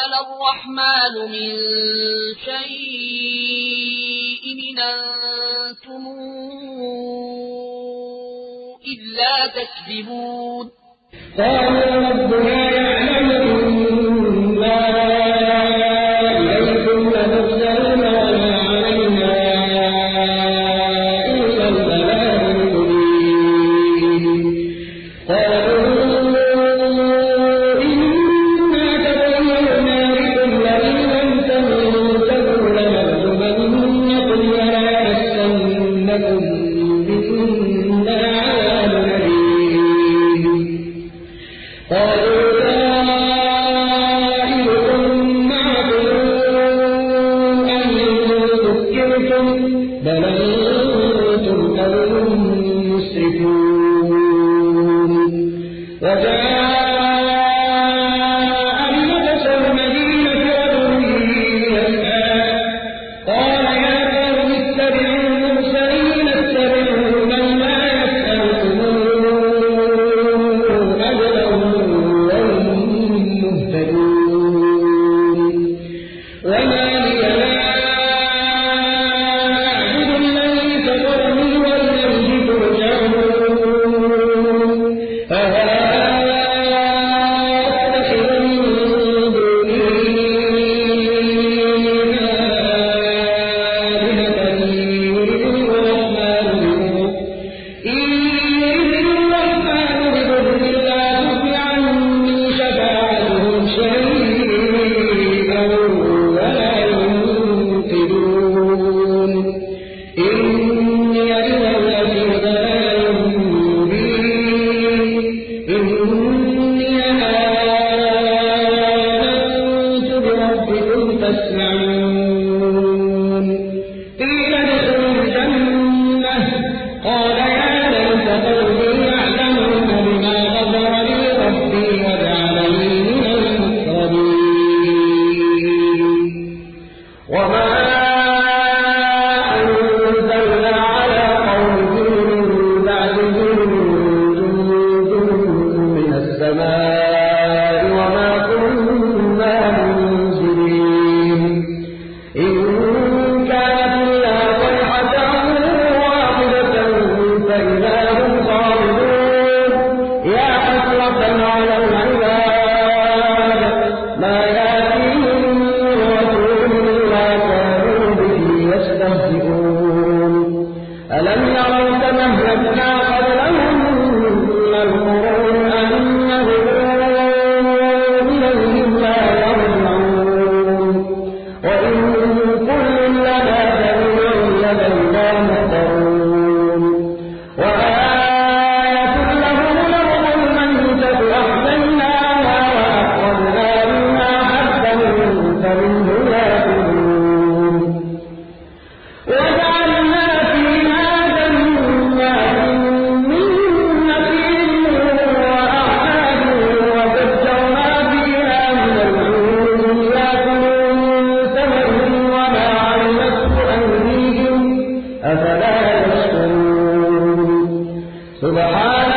نزل الرحمن من شيء من أنتم إلا تكذبون. قالوا ربنا وما وآخر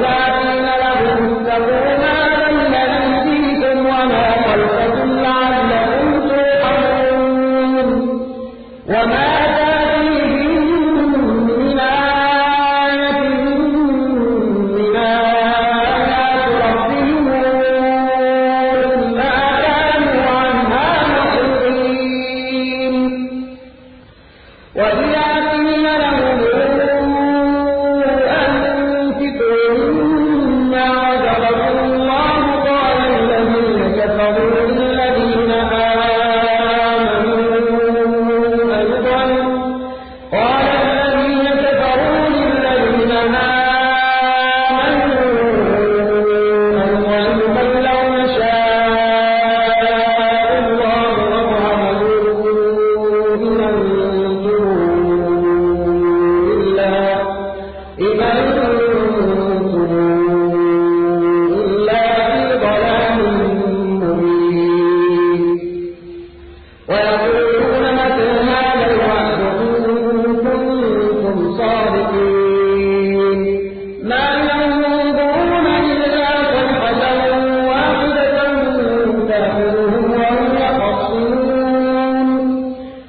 وإذا قيل لهم اتقوا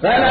فلا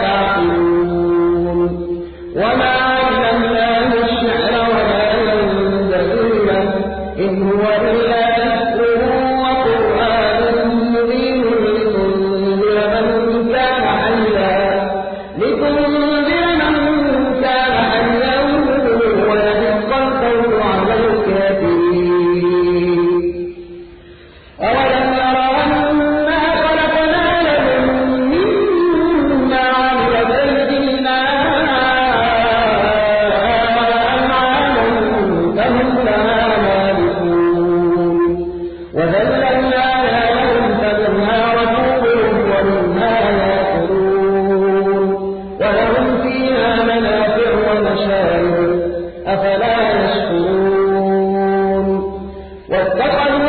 That's why